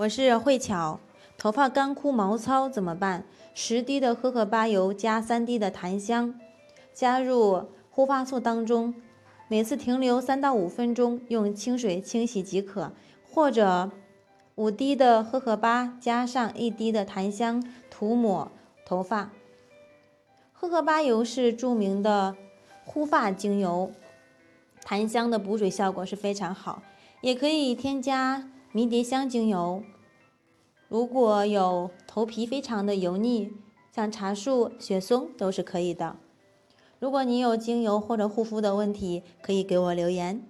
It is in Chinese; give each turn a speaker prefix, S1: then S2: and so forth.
S1: 我是慧巧，头发干枯毛糙怎么办？十滴的荷荷巴油加三滴的檀香，加入护发素当中，每次停留三到五分钟，用清水清洗即可。或者五滴的荷荷巴加上一滴的檀香涂抹头发。荷荷巴油是著名的护发精油，檀香的补水效果是非常好，也可以添加。迷迭香精油，如果有头皮非常的油腻，像茶树、雪松都是可以的。如果你有精油或者护肤的问题，可以给我留言。